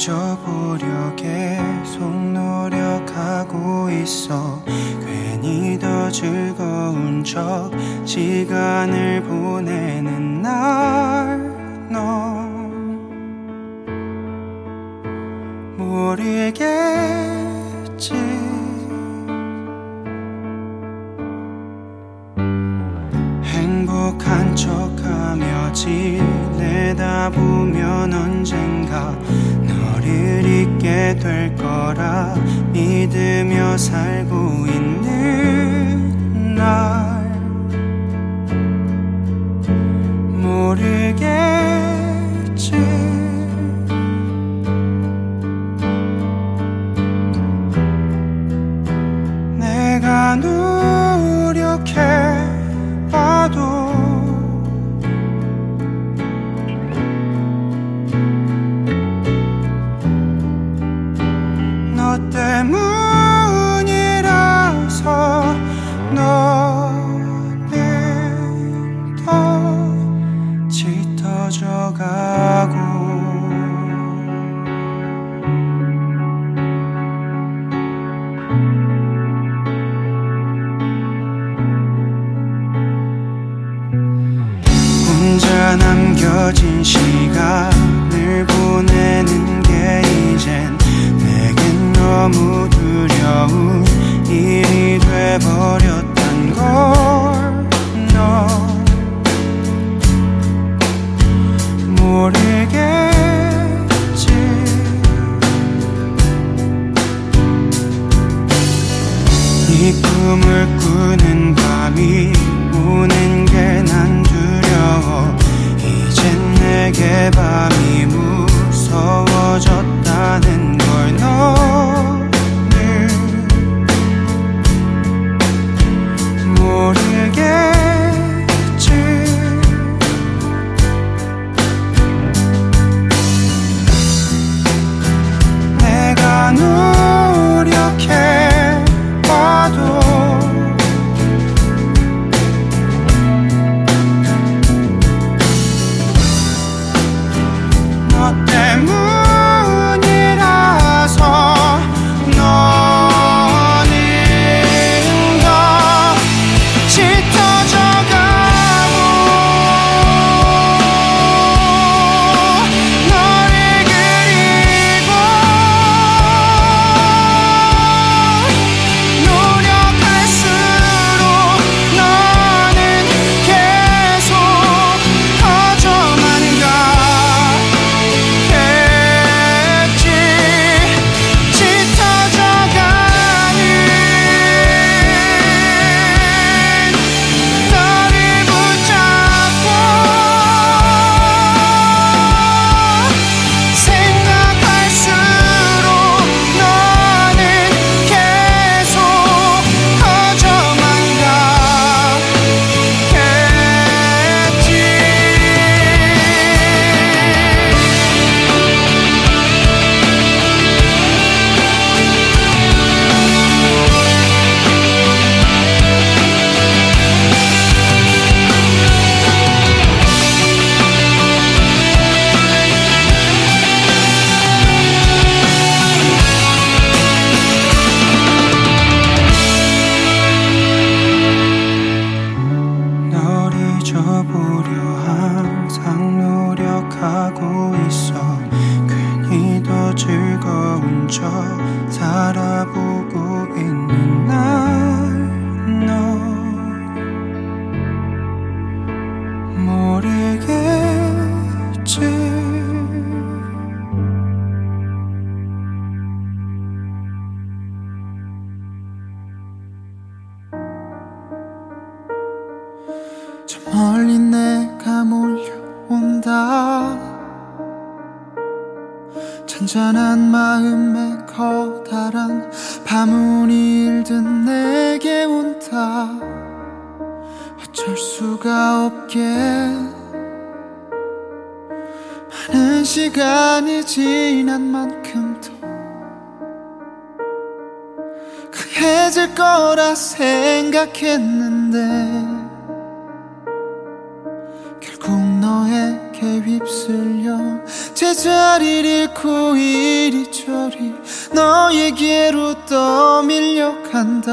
잊어보려 계속 노력하고 있어. 괜히 더 즐거운 척 시간을 보내는 날넌 모르게 될 거라 믿으며 살고 있는 있을 거라 생각했는데 결국 너에게 휩쓸려 제자리를 잃고 이리저리 너에게로 떠밀려간다.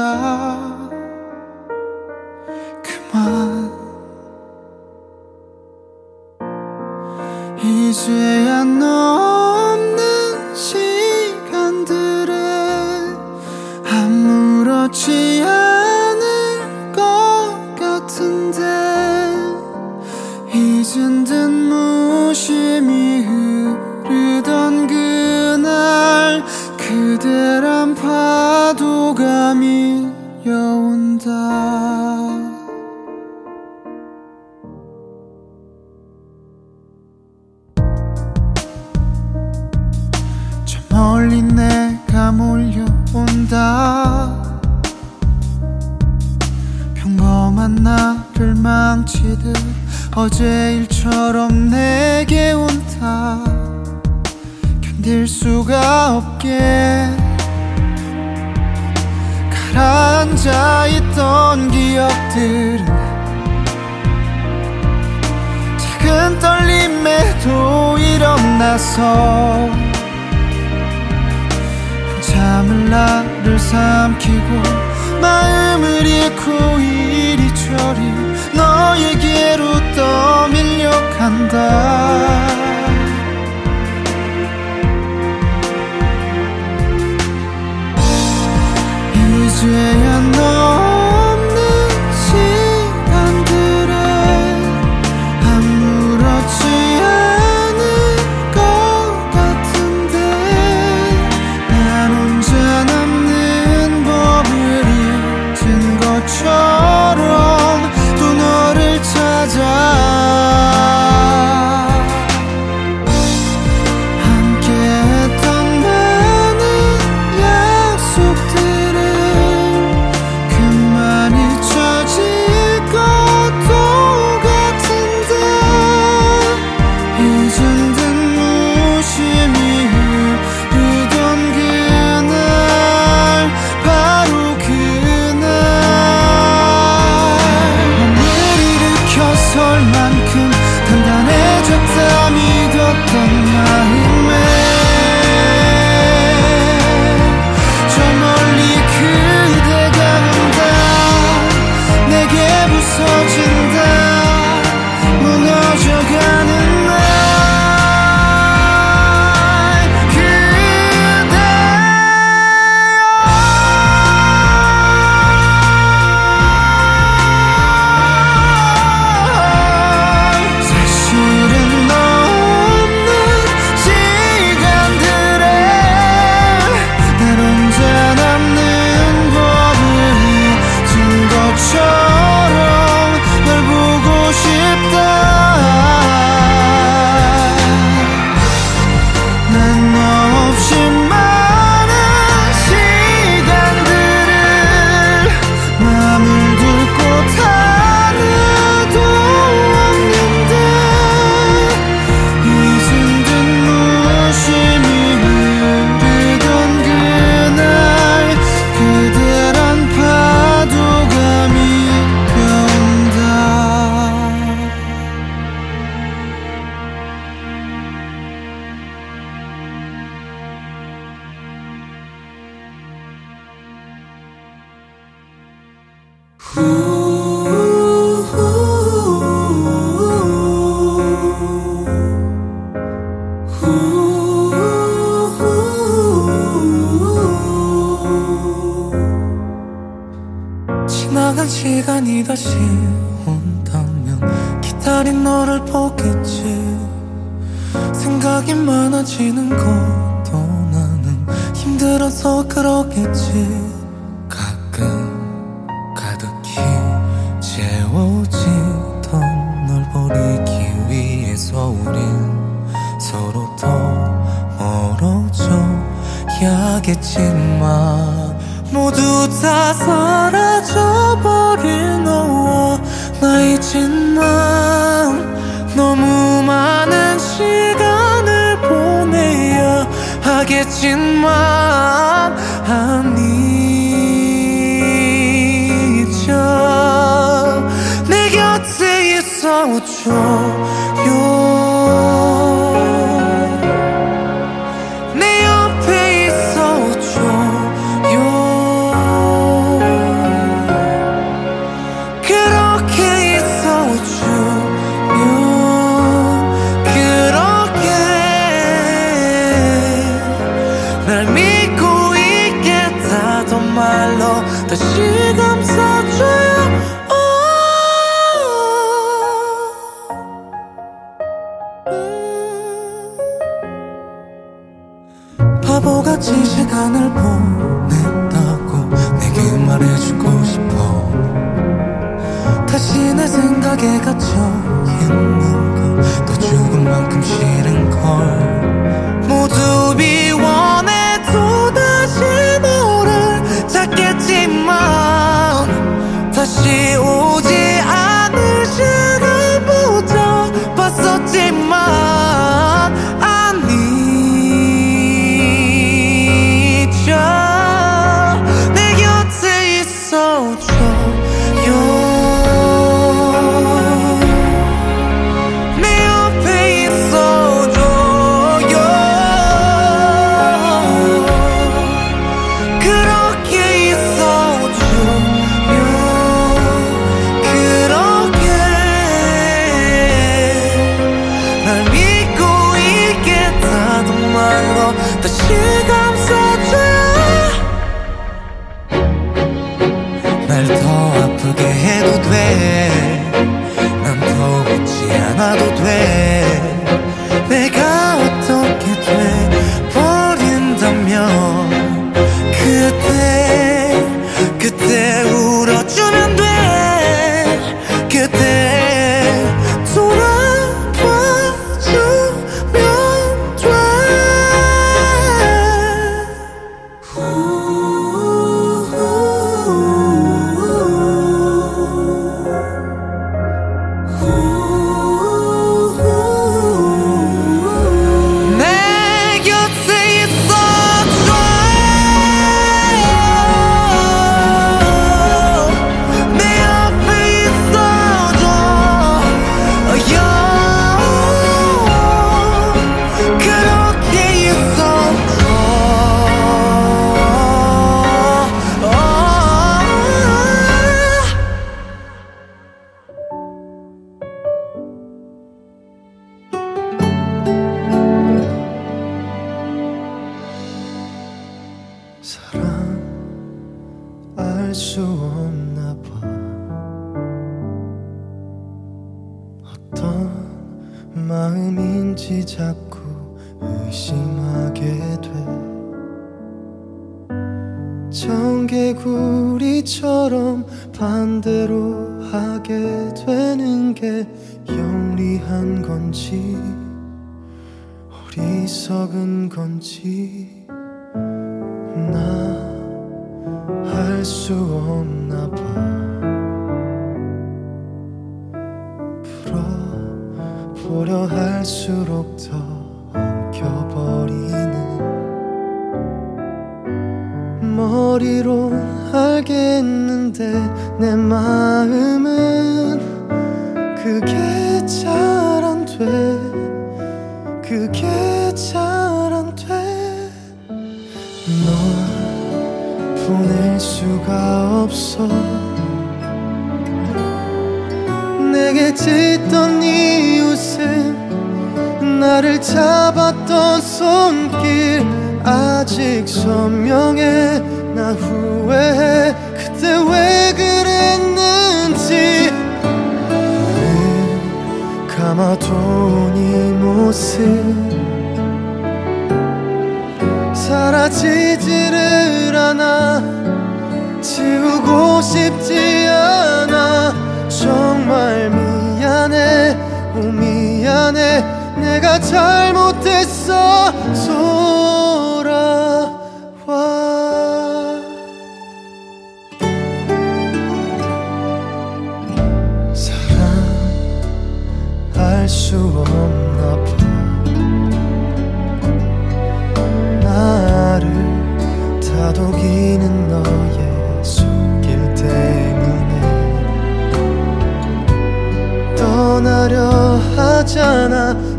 상우초 날 더 아프게 해도 돼. 난 더 웃지 않아도 돼. 내가 나할수 없나 봐. 풀어보려 할수록 더 엉켜버리는 머리로 알겠는데 내 마음 없어 내게 짙던 이웃은 나를 잡았던 손길. 아직 선명해 나 후회해. 그때 왜 그랬는지. 눈 감아도 네 모습. 사라지지를 않아 지우고 싶지 않아. 정말 미안해. 오 미안해. 내가 잘못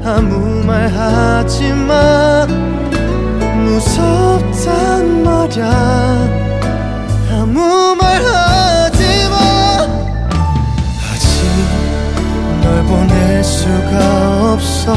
아 아무 말 하지 마. 무섭단 말야. 아무 말 하지 마. 아직 널 보낼 수가 없어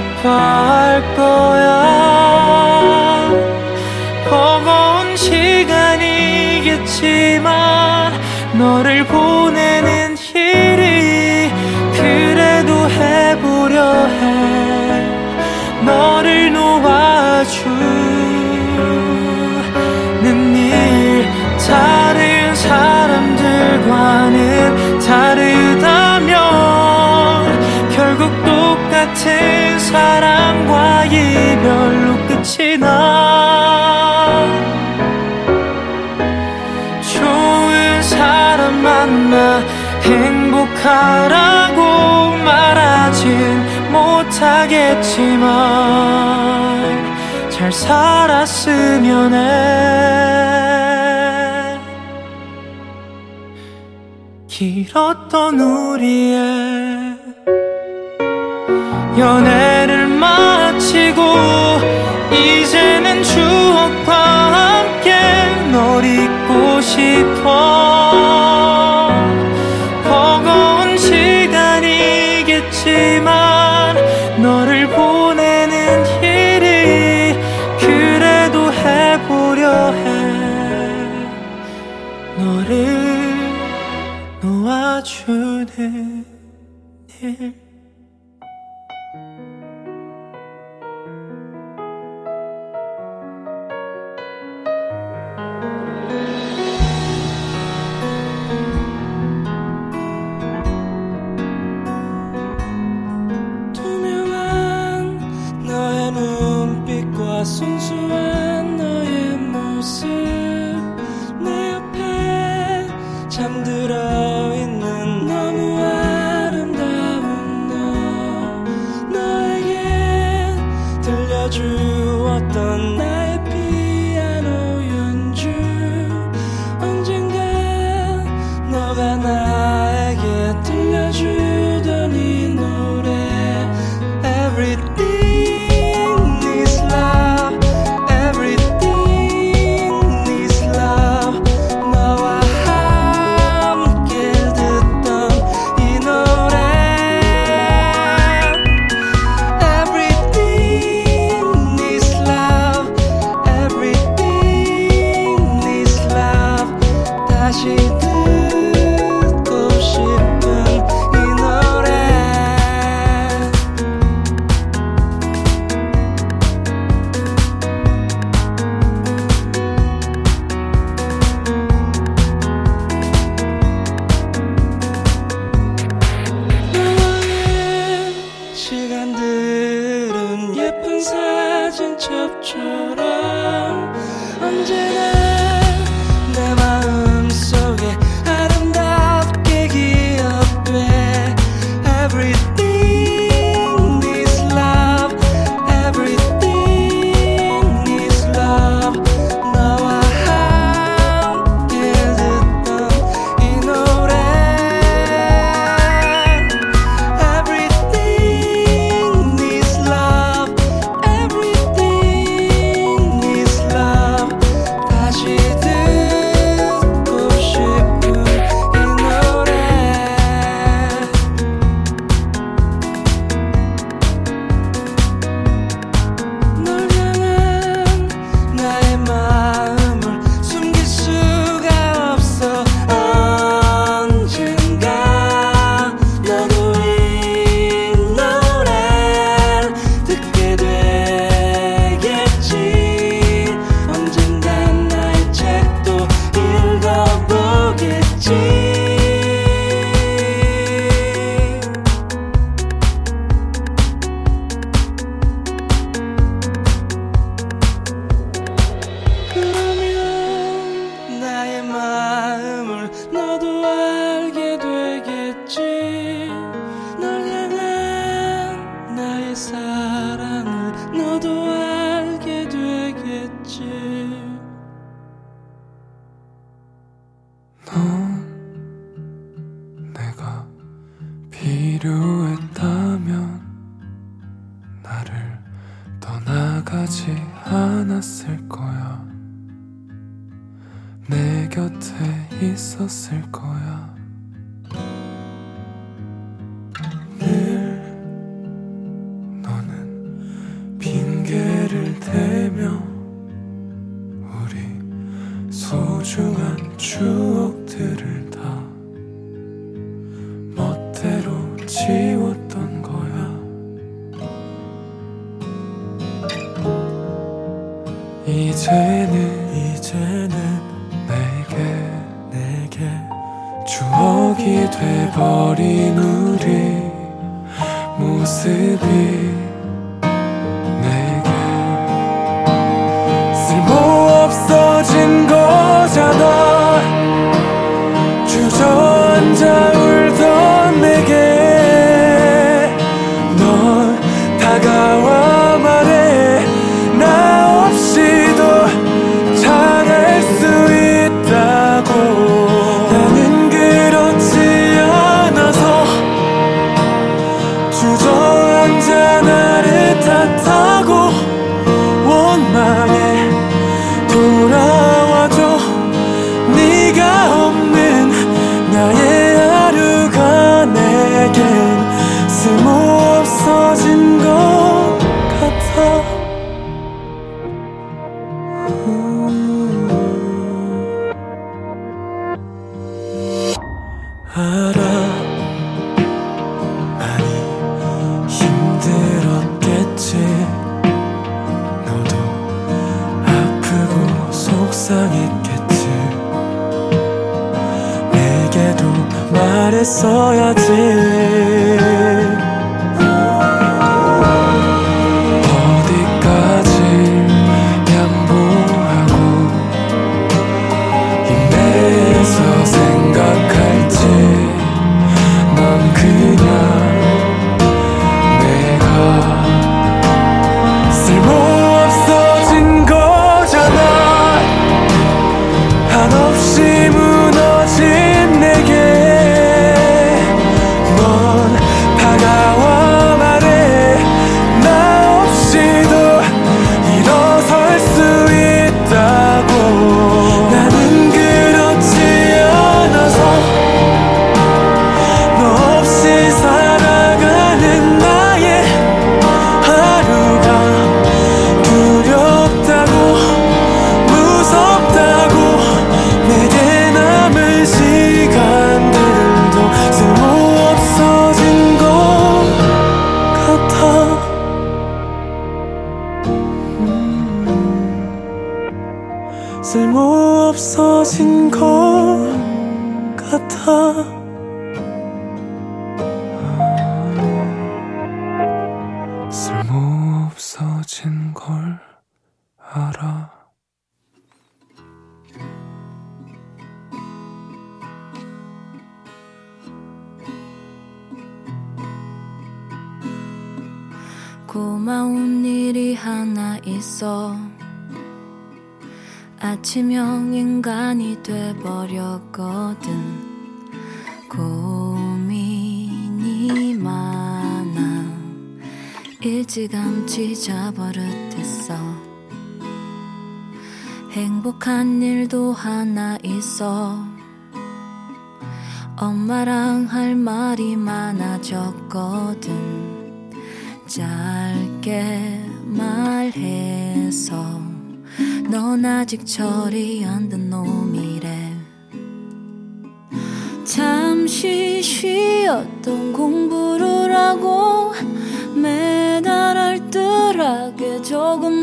아파할 거야. 살았지만 잘 살았으면 해 길었던 우리의 연애를 마치고 이제는 추억과 함께 널 잊고 싶어.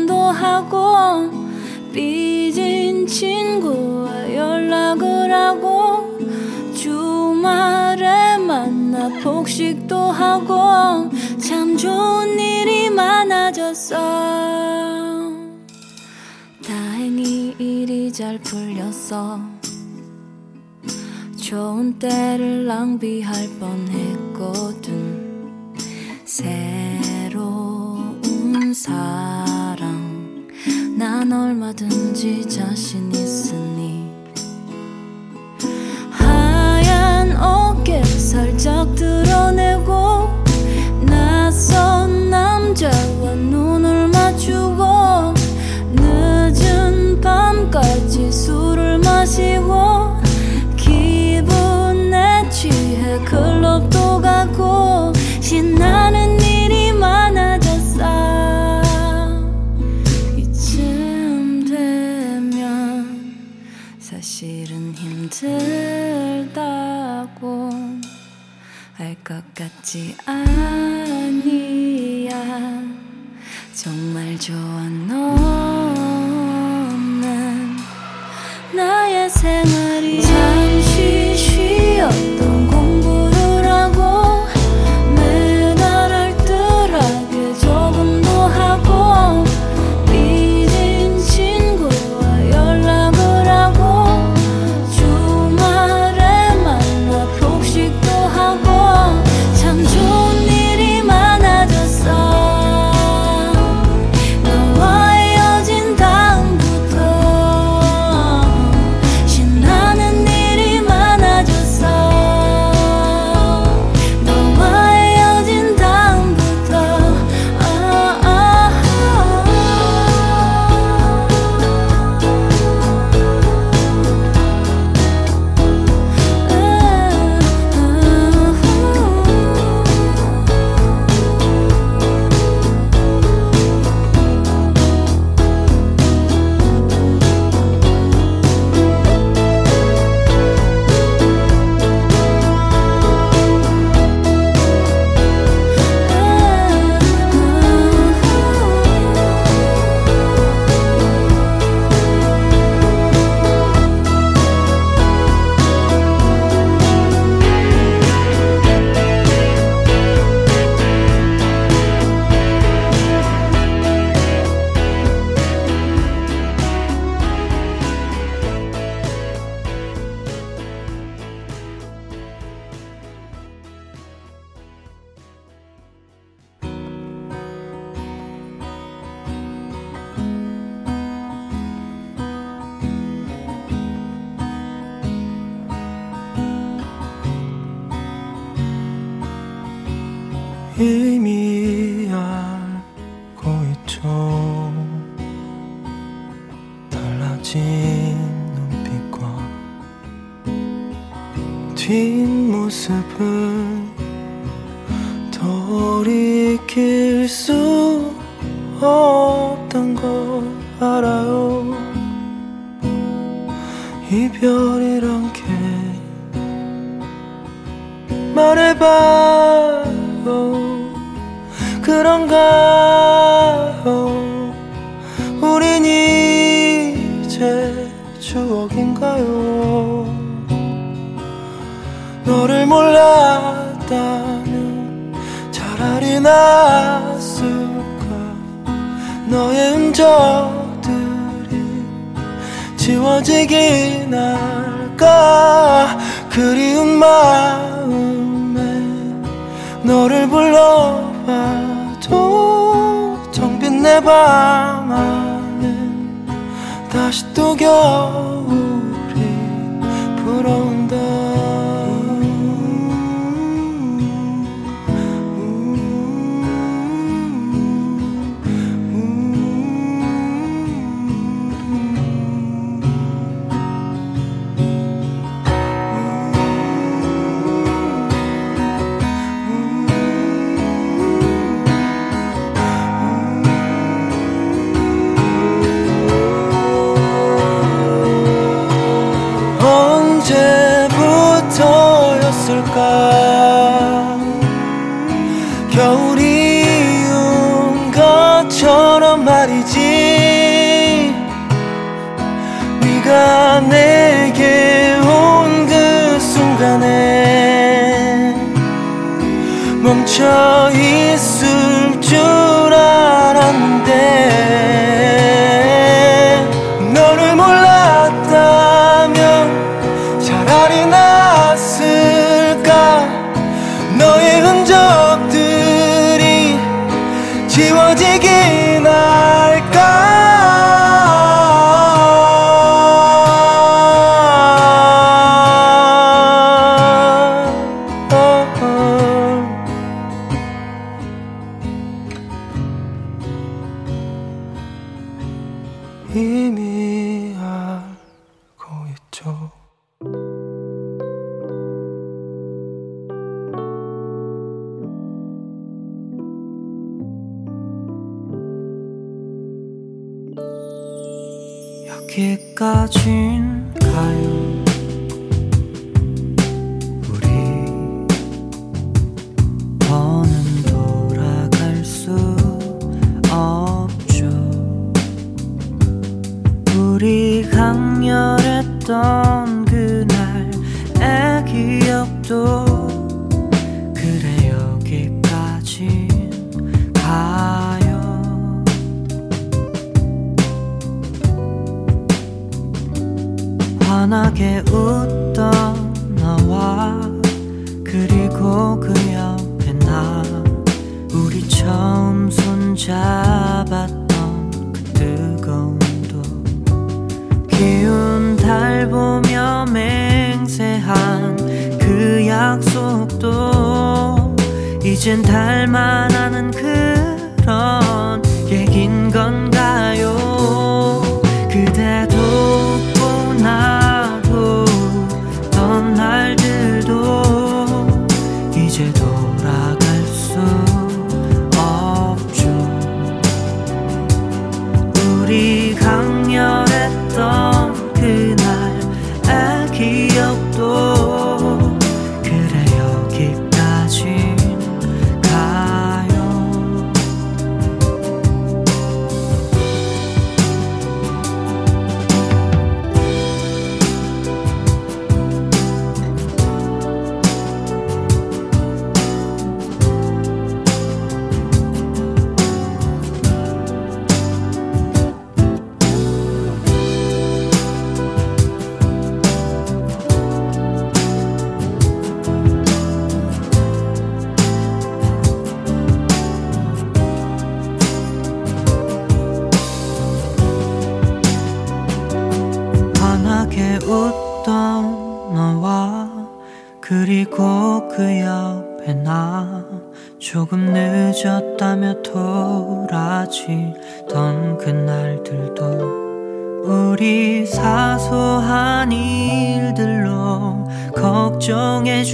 전도하고 삐진 친구와 연락을 하고 주말에 만나 복식도 하고 참 좋은 일이 많아졌어. 다행히 일이 잘 풀렸어. 좋은 때를 낭비할 뻔했거든. 새로운 사랑. 난 얼마든지 자신 있으니. 하얀 어깨 살짝 드러내고 낯선 남자와 눈을 맞추고 늦은 밤까지 술을 마시고 기분에 취해 클럽 슬다고 할 것 같지 아니야. 정말 좋아 너는 나의 생활이야. 뒷모습은 돌이킬 수 없던 걸 알아요. 이별이란 게 말해봐요. 그런가? 몰랐다면 차라리 나았을까 너의 흔적들이 지워지긴 할까? 그리운 마음에 너를 불러봐도 정빈 내 방 안에 다시 또 겨울이 불어온 우리 처음 손잡았던 그 뜨거움도 기운 달 보며 맹세한 그 약속도 이젠 달만 아는 그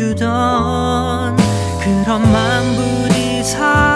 주던 그런 만불이 사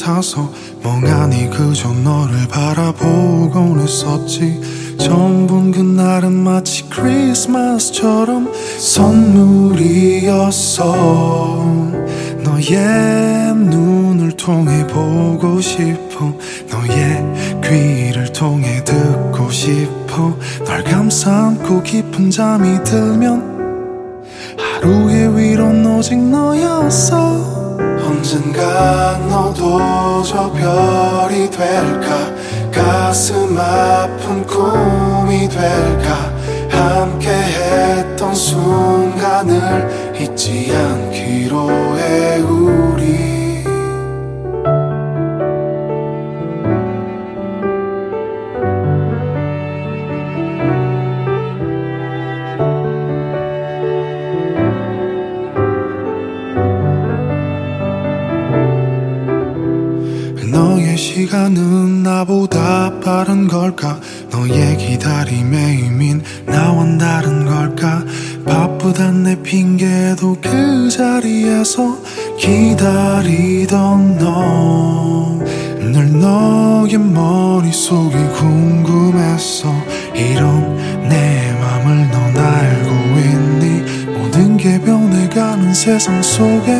같아서 멍하니 그저 너를 바라보곤 했었지. 처음 본 그날은 마치 크리스마스처럼 선물이었어. 너의 눈을 통해 보고 싶어. 너의 귀를 통해 듣고 싶어. 널 감싸안고 깊은 잠이 들면 하루의 위로는 오직 너였어. 언젠가 너도 저 별이 될까? 가슴 아픈 꿈이 될까? 함께 했던 순간을 잊지 않기로 해 우리. 세상 속에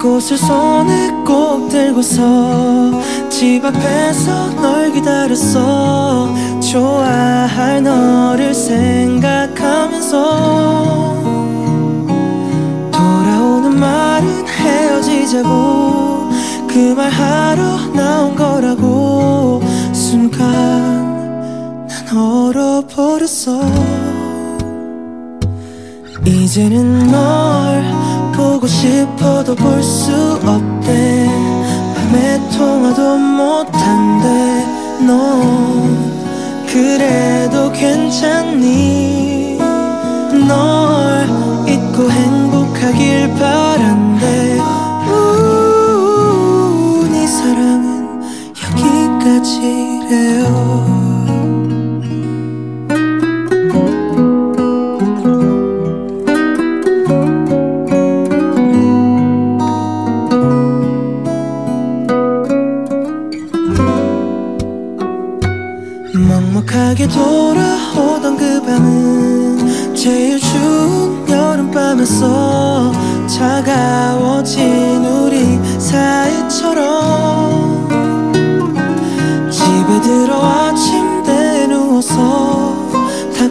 꽃을 손에 꼭 들고서 집 앞에서 널 기다렸어. 좋아할 너를 생각하면서 돌아오는 말은 헤어지자고. 그 말 하러 나온 거라고. 순간 난 얼어버렸어. 이제는 널 보고 싶어도 볼 수 없대. 밤에 통화도 못한대 넌 그래도 괜찮니? 널 잊고 행복하길 바란대. 우, 네 사랑은 여기까지래요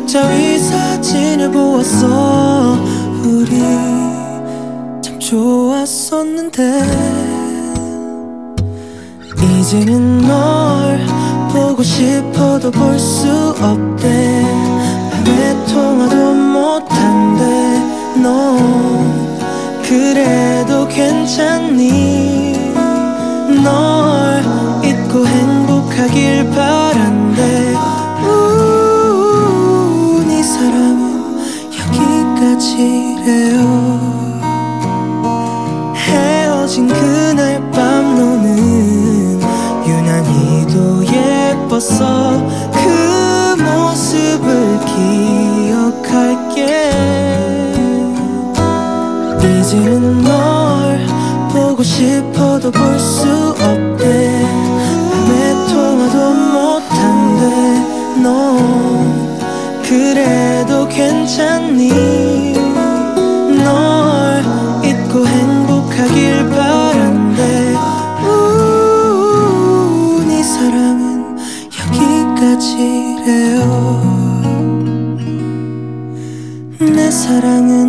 탁자 위 사진을 보았어. 우리 참 좋았었는데. 이제는 널 보고 싶어도 볼 수 없대. 밤에 통화도 못한대. 넌 그래도 괜찮니? 널 잊고 행복하길 바란대 지래요. 헤어진 그날 밤 너는 유난히도 예뻤어. 그 모습을 기억할게. 이제는 널 보고 싶어도 볼 수 없대. 밤에 통화도 못한대 넌 그래도 괜찮니 사랑은